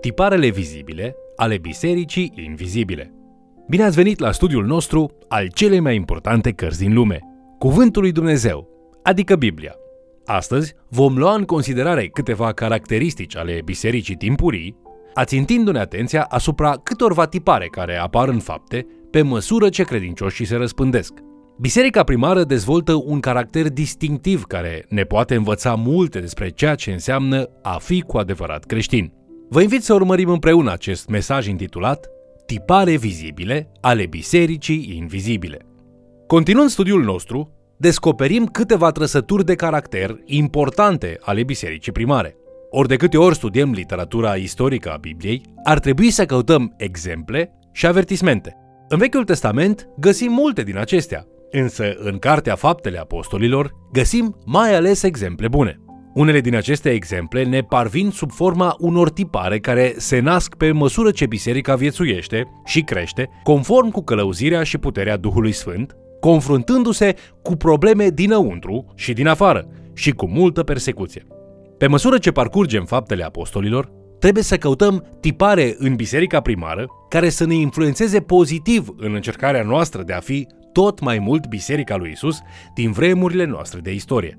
Tiparele vizibile ale bisericii invizibile. Bine ați venit la studiul nostru al celei mai importante cărți din lume, Cuvântul lui Dumnezeu, adică Biblia. Astăzi vom lua în considerare câteva caracteristici ale bisericii timpurii, ațintindu-ne atenția asupra câtorva tipare care apar în fapte pe măsură ce credincioșii se răspândesc. Biserica primară dezvoltă un caracter distinctiv care ne poate învăța multe despre ceea ce înseamnă a fi cu adevărat creștin. Vă invit să urmărim împreună acest mesaj intitulat Tipare vizibile ale bisericii invizibile. Continuând studiul nostru, descoperim câteva trăsături de caracter importante ale bisericii primare. Ori de câte ori studiem literatura istorică a Bibliei, ar trebui să căutăm exemple și avertismente. În Vechiul Testament găsim multe din acestea, însă în Cartea Faptele Apostolilor găsim mai ales exemple bune. Unele din aceste exemple ne parvin sub forma unor tipare care se nasc pe măsură ce biserica viețuiește și crește, conform cu călăuzirea și puterea Duhului Sfânt, confruntându-se cu probleme dinăuntru și din afară și cu multă persecuție. Pe măsură ce parcurgem faptele apostolilor, trebuie să căutăm tipare în biserica primară care să ne influențeze pozitiv în încercarea noastră de a fi tot mai mult biserica lui Isus din vremurile noastre de istorie.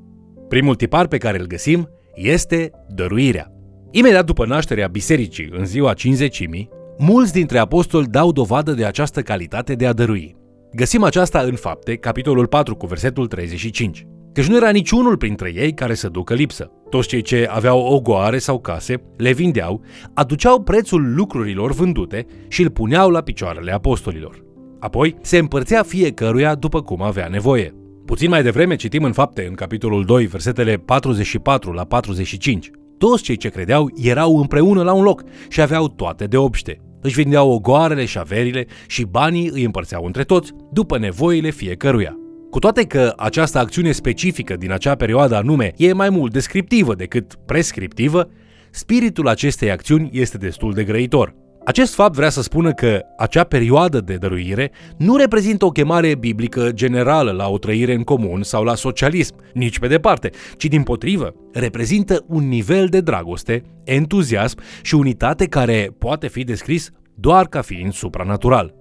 Primul tipar pe care îl găsim este dăruirea. Imediat după nașterea bisericii în ziua cinzecimii, mulți dintre apostoli dau dovadă de această calitate de a dărui. Găsim aceasta în fapte, capitolul 4 cu versetul 35. Căci nu era niciunul printre ei care să ducă lipsă. Toți cei ce aveau ogoare sau case le vindeau, aduceau prețul lucrurilor vândute și îl puneau la picioarele apostolilor. Apoi se împărțea fiecăruia după cum avea nevoie. Puțin mai devreme citim în fapte, în capitolul 2, versetele 44 la 45. Toți cei ce credeau erau împreună la un loc și aveau toate de obște. Își vindeau ogoarele și averile și banii îi împărțeau între toți, după nevoile fiecăruia. Cu toate că această acțiune specifică din acea perioadă anume e mai mult descriptivă decât prescriptivă, spiritul acestei acțiuni este destul de grăitor. Acest fapt vrea să spună că acea perioadă de dăruire nu reprezintă o chemare biblică generală la o trăire în comun sau la socialism, nici pe departe, ci din potrivă, reprezintă un nivel de dragoste, entuziasm și unitate care poate fi descris doar ca fiind supranatural.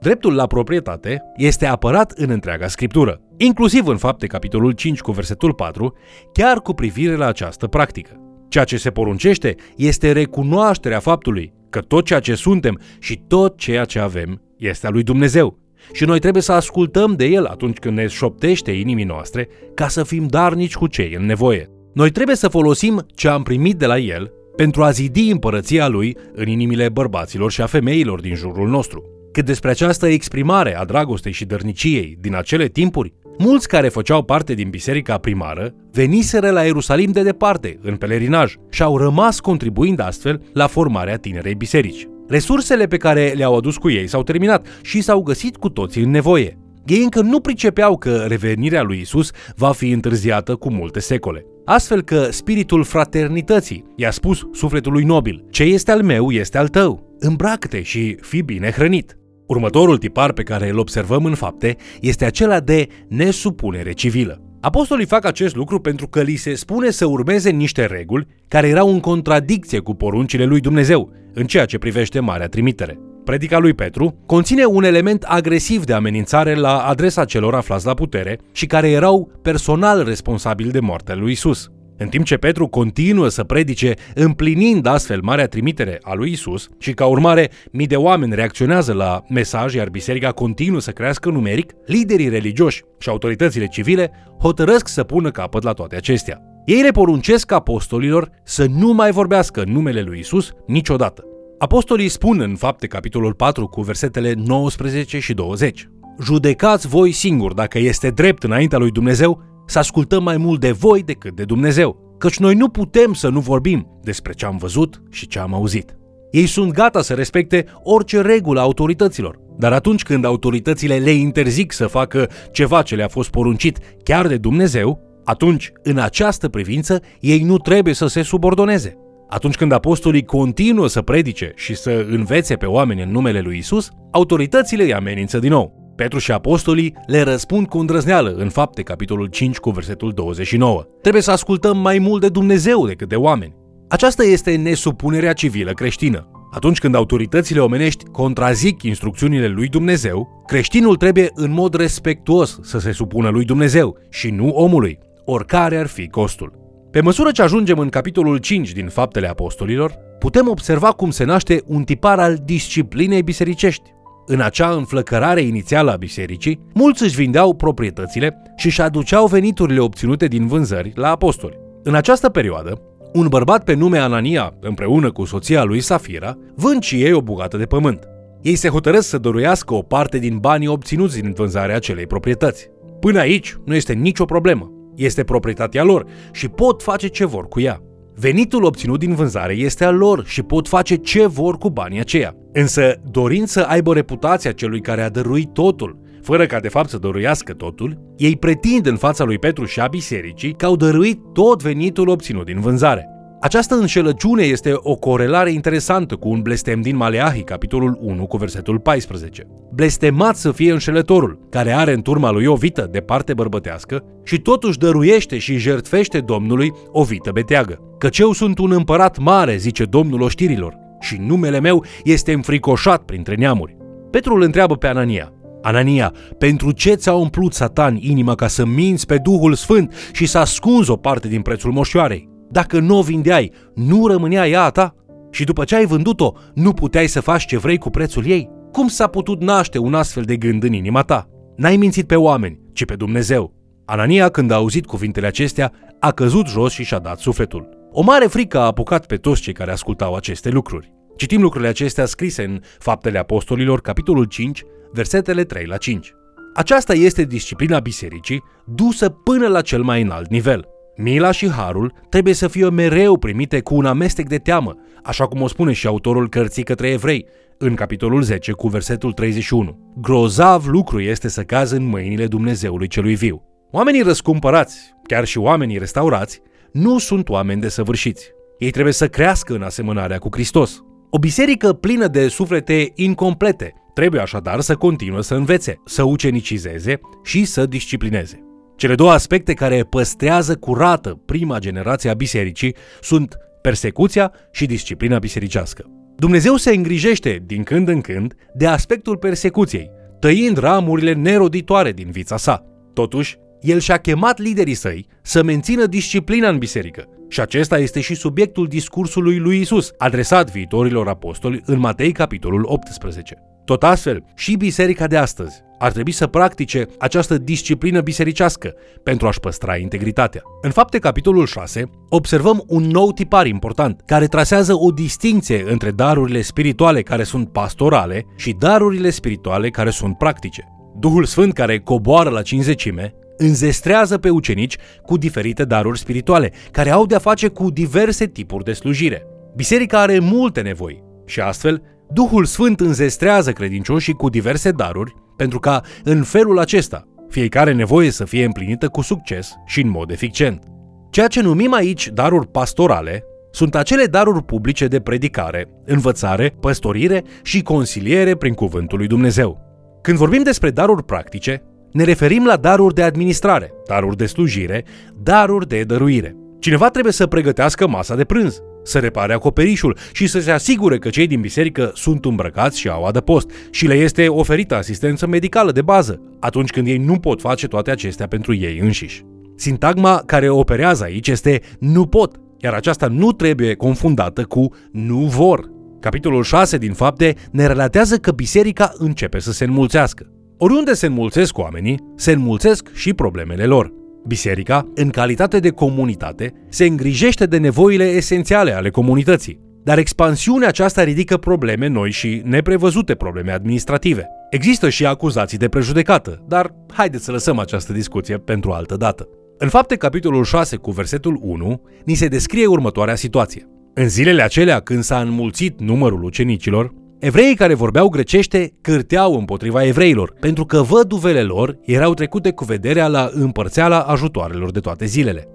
Dreptul la proprietate este apărat în întreaga scriptură, inclusiv în fapte capitolul 5 cu versetul 4, chiar cu privire la această practică. Ceea ce se poruncește este recunoașterea faptului că tot ceea ce suntem și tot ceea ce avem este a lui Dumnezeu. Și noi trebuie să ascultăm de El atunci când ne șoptește inimii noastre ca să fim darnici cu cei în nevoie. Noi trebuie să folosim ce am primit de la El pentru a zidi împărăția Lui în inimile bărbaților și a femeilor din jurul nostru. Cât despre această exprimare a dragostei și dărniciei din acele timpuri, Mulți care făceau parte din biserica primară veniseră la Ierusalim de departe, în pelerinaj, și au rămas contribuind astfel la formarea tinerei biserici. Resursele pe care le-au adus cu ei s-au terminat și s-au găsit cu toții în nevoie. Ei încă nu pricepeau că revenirea lui Isus va fi întârziată cu multe secole. Astfel că spiritul fraternității i-a spus sufletului nobil, ce este al meu este al tău, îmbracă-te și fii bine hrănit. Următorul tipar pe care îl observăm în fapte este acela de nesupunere civilă. Apostolii fac acest lucru pentru că li se spune să urmeze niște reguli care erau în contradicție cu poruncile lui Dumnezeu în ceea ce privește Marea Trimitere. Predica lui Petru conține un element agresiv de amenințare la adresa celor aflați la putere și care erau personal responsabili de moartea lui Isus. În timp ce Petru continuă să predice împlinind astfel marea trimitere a lui Isus și ca urmare mii de oameni reacționează la mesaj, iar biserica continuă să crească numeric, liderii religioși și autoritățile civile hotărăsc să pună capăt la toate acestea. Ei le poruncesc apostolilor să nu mai vorbească în numele lui Isus niciodată. Apostolii spun în fapte capitolul 4 cu versetele 19 și 20 Judecați voi singuri dacă este drept înaintea lui Dumnezeu să ascultăm mai mult de voi decât de Dumnezeu, căci noi nu putem să nu vorbim despre ce am văzut și ce am auzit. Ei sunt gata să respecte orice regulă a autorităților, dar atunci când autoritățile le interzic să facă ceva ce le-a fost poruncit chiar de Dumnezeu, atunci, în această privință, ei nu trebuie să se subordoneze. Atunci când apostolii continuă să predice și să învețe pe oameni în numele lui Isus, autoritățile îi amenință din nou. Petru și apostolii le răspund cu îndrăzneală în fapte, capitolul 5 cu versetul 29. Trebuie să ascultăm mai mult de Dumnezeu decât de oameni. Aceasta este nesupunerea civilă creștină. Atunci când autoritățile omenești contrazic instrucțiunile lui Dumnezeu, creștinul trebuie în mod respectuos să se supună lui Dumnezeu și nu omului, oricare ar fi costul. Pe măsură ce ajungem în capitolul 5 din Faptele Apostolilor, putem observa cum se naște un tipar al disciplinei bisericești. În acea înflăcărare inițială a bisericii, mulți își vindeau proprietățile și își aduceau veniturile obținute din vânzări la apostoli. În această perioadă, un bărbat pe nume Anania, împreună cu soția lui Safira, vând și ei o bucată de pământ. Ei se hotărăsc să dăruiască o parte din banii obținuți din vânzarea acelei proprietăți. Până aici nu este nicio problemă. Este proprietatea lor și pot face ce vor cu ea. Venitul obținut din vânzare este al lor și pot face ce vor cu banii aceia. Însă, dorind să aibă reputația celui care a dăruit totul, fără ca de fapt să dăruiască totul, ei pretind în fața lui Petru și a bisericii că au dăruit tot venitul obținut din vânzare. Această înșelăciune este o corelare interesantă cu un blestem din Maleahi, capitolul 1, cu versetul 14. Blestemat să fie înșelătorul, care are în turma lui o vită de parte bărbătească și totuși dăruiește și jertfește Domnului o vită beteagă. Căci eu sunt un împărat mare, zice Domnul oștirilor, și numele meu este înfricoșat printre neamuri. Petru îl întreabă pe Anania, Anania, pentru ce ți-a umplut Satan inima ca să minți pe Duhul Sfânt și să ascunzi o parte din prețul moșoarei? Dacă nu o vindeai, nu rămânea ea a ta? Și după ce ai vândut-o, nu puteai să faci ce vrei cu prețul ei? Cum s-a putut naște un astfel de gând în inima ta? N-ai mințit pe oameni, ci pe Dumnezeu. Anania, când a auzit cuvintele acestea, a căzut jos și și-a dat sufletul. O mare frică a apucat pe toți cei care ascultau aceste lucruri. Citim lucrurile acestea scrise în Faptele Apostolilor, capitolul 5, versetele 3 la 5. Aceasta este disciplina bisericii, dusă până la cel mai înalt nivel – Mila și harul trebuie să fie mereu primite cu un amestec de teamă, așa cum o spune și autorul cărții către evrei, în capitolul 10 cu versetul 31. Grozav lucru este să cazi în mâinile Dumnezeului celui viu. Oamenii răscumpărați, chiar și oamenii restaurați, nu sunt oameni desăvârșiți. Ei trebuie să crească în asemănarea cu Hristos. O biserică plină de suflete incomplete trebuie așadar să continue să învețe, să ucenicizeze și să disciplineze. Cele două aspecte care păstrează curată prima generație a bisericii sunt persecuția și disciplina bisericească. Dumnezeu se îngrijește din când în când de aspectul persecuției, tăind ramurile neroditoare din vița sa. Totuși, el și-a chemat liderii săi să mențină disciplina în biserică. Și acesta este și subiectul discursului lui Isus, adresat viitorilor apostoli în Matei capitolul 18. Tot astfel, și biserica de astăzi ar trebui să practice această disciplină bisericească pentru a-și păstra integritatea. În fapte, capitolul 6, observăm un nou tipar important care trasează o distinție între darurile spirituale care sunt pastorale și darurile spirituale care sunt practice. Duhul Sfânt care coboară la cinzecime înzestrează pe ucenici cu diferite daruri spirituale, care au de-a face cu diverse tipuri de slujire. Biserica are multe nevoi și astfel Duhul Sfânt înzestrează credincioșii cu diverse daruri, pentru ca, în felul acesta, fiecare nevoie să fie împlinită cu succes și în mod eficient. Ceea ce numim aici daruri pastorale sunt acele daruri publice de predicare, învățare, păstorire și consiliere prin cuvântul lui Dumnezeu. Când vorbim despre daruri practice, ne referim la daruri de administrare, daruri de slujire, daruri de dăruire. Cineva trebuie să pregătească masa de prânz, să repare acoperișul și să se asigure că cei din biserică sunt îmbrăcați și au adăpost și le este oferită asistență medicală de bază, atunci când ei nu pot face toate acestea pentru ei înșiși. Sintagma care operează aici este nu pot, iar aceasta nu trebuie confundată cu nu vor. Capitolul 6 din fapte ne relatează că biserica începe să se înmulțească. Oriunde se înmulțesc oamenii, se înmulțesc și problemele lor. Biserica, în calitate de comunitate, se îngrijește de nevoile esențiale ale comunității. Dar expansiunea aceasta ridică probleme noi și neprevăzute probleme administrative. Există și acuzații de prejudecată, dar haideți să lăsăm această discuție pentru altă dată. În fapte, capitolul 6 cu versetul 1, ni se descrie următoarea situație. În zilele acelea când s-a înmulțit numărul ucenicilor, Evreii care vorbeau grecește cârteau împotriva evreilor, pentru că văduvele lor erau trecute cu vederea la împărțeala ajutoarelor de toate zilele.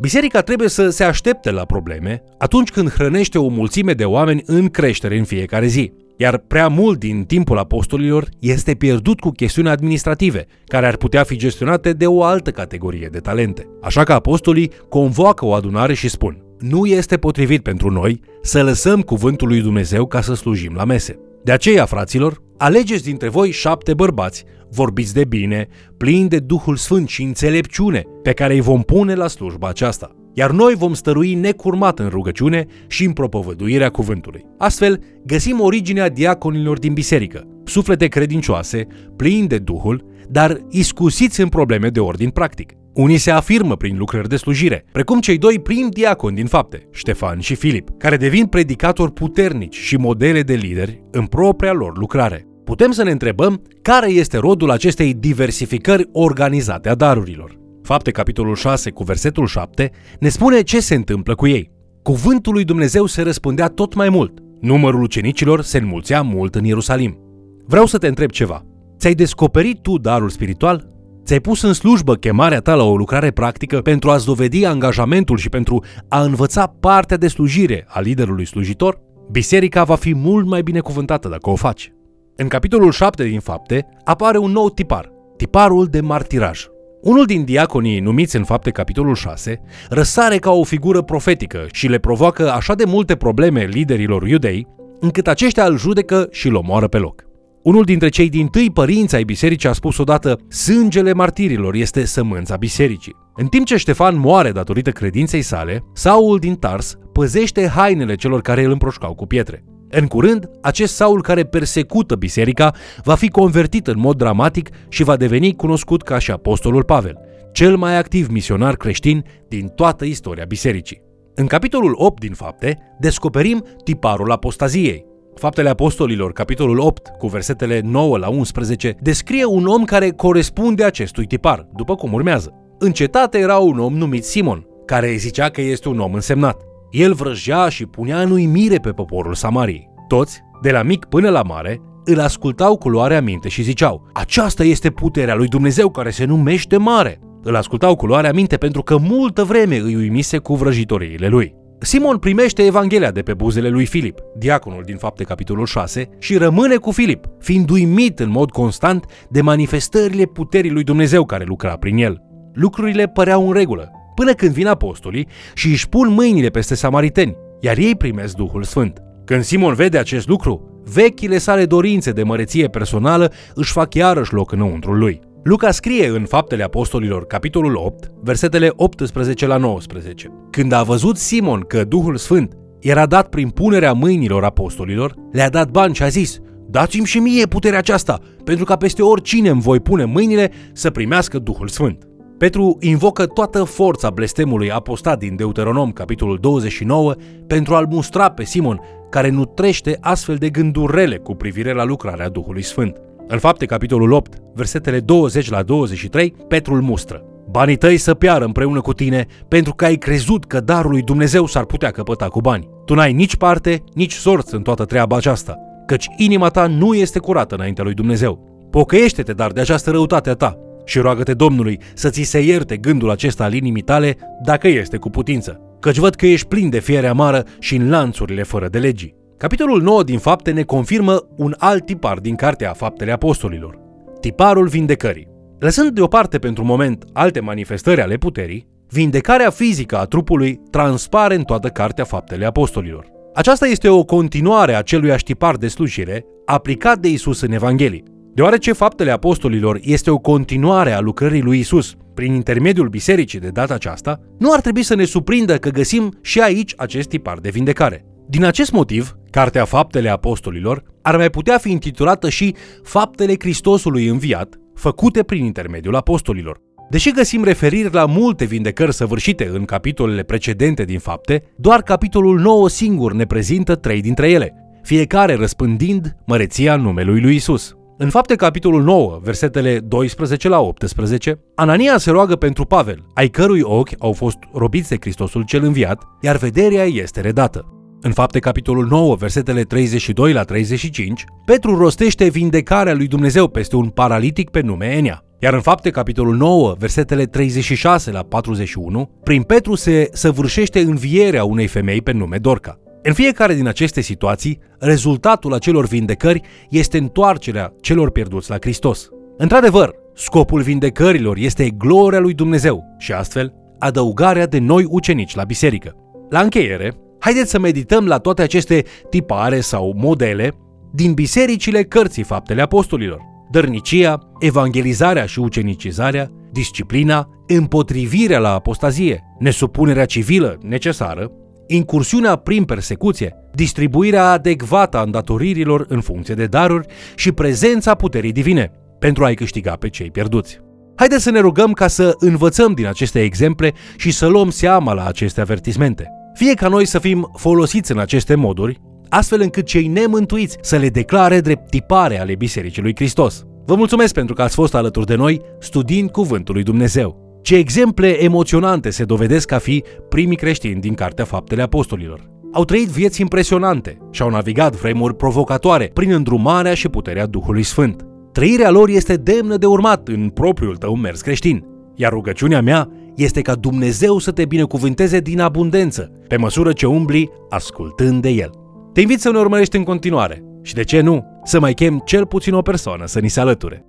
Biserica trebuie să se aștepte la probleme atunci când hrănește o mulțime de oameni în creștere în fiecare zi. Iar prea mult din timpul apostolilor este pierdut cu chestiuni administrative, care ar putea fi gestionate de o altă categorie de talente. Așa că apostolii convoacă o adunare și spun nu este potrivit pentru noi să lăsăm cuvântul lui Dumnezeu ca să slujim la mese. De aceea, fraților, alegeți dintre voi șapte bărbați, vorbiți de bine, plini de Duhul Sfânt și înțelepciune, pe care îi vom pune la slujba aceasta. Iar noi vom stărui necurmat în rugăciune și în propovăduirea cuvântului. Astfel, găsim originea diaconilor din biserică, suflete credincioase, plini de Duhul, dar iscusiți în probleme de ordin practic. Unii se afirmă prin lucrări de slujire, precum cei doi primi diaconi din fapte, Ștefan și Filip, care devin predicatori puternici și modele de lideri în propria lor lucrare. Putem să ne întrebăm care este rodul acestei diversificări organizate a darurilor. Fapte, capitolul 6, cu versetul 7, ne spune ce se întâmplă cu ei. Cuvântul lui Dumnezeu se răspândea tot mai mult. Numărul ucenicilor se înmulțea mult în Ierusalim. Vreau să te întreb ceva. Ți-ai descoperit tu darul spiritual? Ți-ai pus în slujbă chemarea ta la o lucrare practică pentru a-ți dovedi angajamentul și pentru a învăța partea de slujire a liderului slujitor? Biserica va fi mult mai binecuvântată dacă o faci. În capitolul 7 din Fapte apare un nou tipar, tiparul de martiraj. Unul din diaconii numiți în fapte capitolul 6 răsare ca o figură profetică și le provoacă așa de multe probleme liderilor iudei, încât aceștia îl judecă și îl omoară pe loc. Unul dintre cei din tâi părinți ai bisericii a spus odată, sângele martirilor este sămânța bisericii. În timp ce Ștefan moare datorită credinței sale, Saul din Tars păzește hainele celor care îl împroșcau cu pietre. În curând, acest Saul care persecută biserica va fi convertit în mod dramatic și va deveni cunoscut ca și apostolul Pavel, cel mai activ misionar creștin din toată istoria bisericii. În capitolul 8 din Fapte, descoperim tiparul apostaziei. Faptele Apostolilor, capitolul 8, cu versetele 9 la 11, descrie un om care corespunde acestui tipar, după cum urmează. În cetate era un om numit Simon, care zicea că este un om însemnat. El vrăjea și punea în uimire pe poporul Samariei. Toți, de la mic până la mare, îl ascultau cu luarea minte și ziceau Aceasta este puterea lui Dumnezeu care se numește mare. Îl ascultau cu luarea minte pentru că multă vreme îi uimise cu vrăjitoriile lui. Simon primește Evanghelia de pe buzele lui Filip, diaconul din fapte capitolul 6, și rămâne cu Filip, fiind uimit în mod constant de manifestările puterii lui Dumnezeu care lucra prin el. Lucrurile păreau în regulă, până când vin apostolii și își pun mâinile peste samariteni, iar ei primesc Duhul Sfânt. Când Simon vede acest lucru, vechile sale dorințe de măreție personală își fac iarăși loc înăuntru lui. Luca scrie în Faptele Apostolilor, capitolul 8, versetele 18 la 19. Când a văzut Simon că Duhul Sfânt era dat prin punerea mâinilor apostolilor, le-a dat bani și a zis, dați-mi și mie puterea aceasta, pentru ca peste oricine îmi voi pune mâinile să primească Duhul Sfânt. Petru invocă toată forța blestemului apostat din Deuteronom, capitolul 29, pentru a-l mustra pe Simon, care nutrește astfel de gânduri rele cu privire la lucrarea Duhului Sfânt. În fapte, capitolul 8, versetele 20 la 23, Petru îl mustră. Banii tăi să piară împreună cu tine pentru că ai crezut că darul lui Dumnezeu s-ar putea căpăta cu bani. Tu n-ai nici parte, nici sorți în toată treaba aceasta, căci inima ta nu este curată înaintea lui Dumnezeu. Pocăiește-te dar de această răutate a ta și roagă-te Domnului să ți se ierte gândul acesta al inimii tale dacă este cu putință, căci văd că ești plin de fiere amară și în lanțurile fără de legii. Capitolul 9 din fapte ne confirmă un alt tipar din cartea Faptele Apostolilor. Tiparul vindecării. Lăsând deoparte pentru moment alte manifestări ale puterii, vindecarea fizică a trupului transpare în toată cartea Faptele Apostolilor. Aceasta este o continuare a celui tipar de slujire aplicat de Isus în Evanghelie. Deoarece faptele apostolilor este o continuare a lucrării lui Isus prin intermediul bisericii de data aceasta, nu ar trebui să ne surprindă că găsim și aici acest tipar de vindecare. Din acest motiv, Cartea Faptele Apostolilor ar mai putea fi intitulată și Faptele Hristosului înviat, făcute prin intermediul apostolilor. Deși găsim referiri la multe vindecări săvârșite în capitolele precedente din fapte, doar capitolul 9 singur ne prezintă trei dintre ele, fiecare răspândind măreția numelui lui Isus. În fapte capitolul 9, versetele 12 la 18, Anania se roagă pentru Pavel, ai cărui ochi au fost robiți de Hristosul cel înviat, iar vederea este redată. În fapte capitolul 9, versetele 32 la 35, Petru rostește vindecarea lui Dumnezeu peste un paralitic pe nume Enia. Iar în fapte capitolul 9, versetele 36 la 41, prin Petru se săvârșește învierea unei femei pe nume Dorca. În fiecare din aceste situații, rezultatul acelor vindecări este întoarcerea celor pierduți la Hristos. Într-adevăr, scopul vindecărilor este gloria lui Dumnezeu și astfel adăugarea de noi ucenici la biserică. La încheiere, haideți să medităm la toate aceste tipare sau modele din bisericile cărții faptele apostolilor. Dărnicia, evangelizarea și ucenicizarea, disciplina, împotrivirea la apostazie, nesupunerea civilă necesară, incursiunea prin persecuție, distribuirea adecvată a îndatoririlor în funcție de daruri și prezența puterii divine pentru a-i câștiga pe cei pierduți. Haideți să ne rugăm ca să învățăm din aceste exemple și să luăm seama la aceste avertismente. Fie ca noi să fim folosiți în aceste moduri, astfel încât cei nemântuiți să le declare drept tipare ale Bisericii lui Hristos. Vă mulțumesc pentru că ați fost alături de noi studiind Cuvântul lui Dumnezeu. Ce exemple emoționante se dovedesc a fi primii creștini din Cartea Faptele Apostolilor. Au trăit vieți impresionante și au navigat vremuri provocatoare prin îndrumarea și puterea Duhului Sfânt. Trăirea lor este demnă de urmat în propriul tău mers creștin. Iar rugăciunea mea este ca Dumnezeu să te binecuvânteze din abundență, pe măsură ce umbli ascultând de El. Te invit să ne urmărești în continuare și, de ce nu, să mai chem cel puțin o persoană să ni se alăture.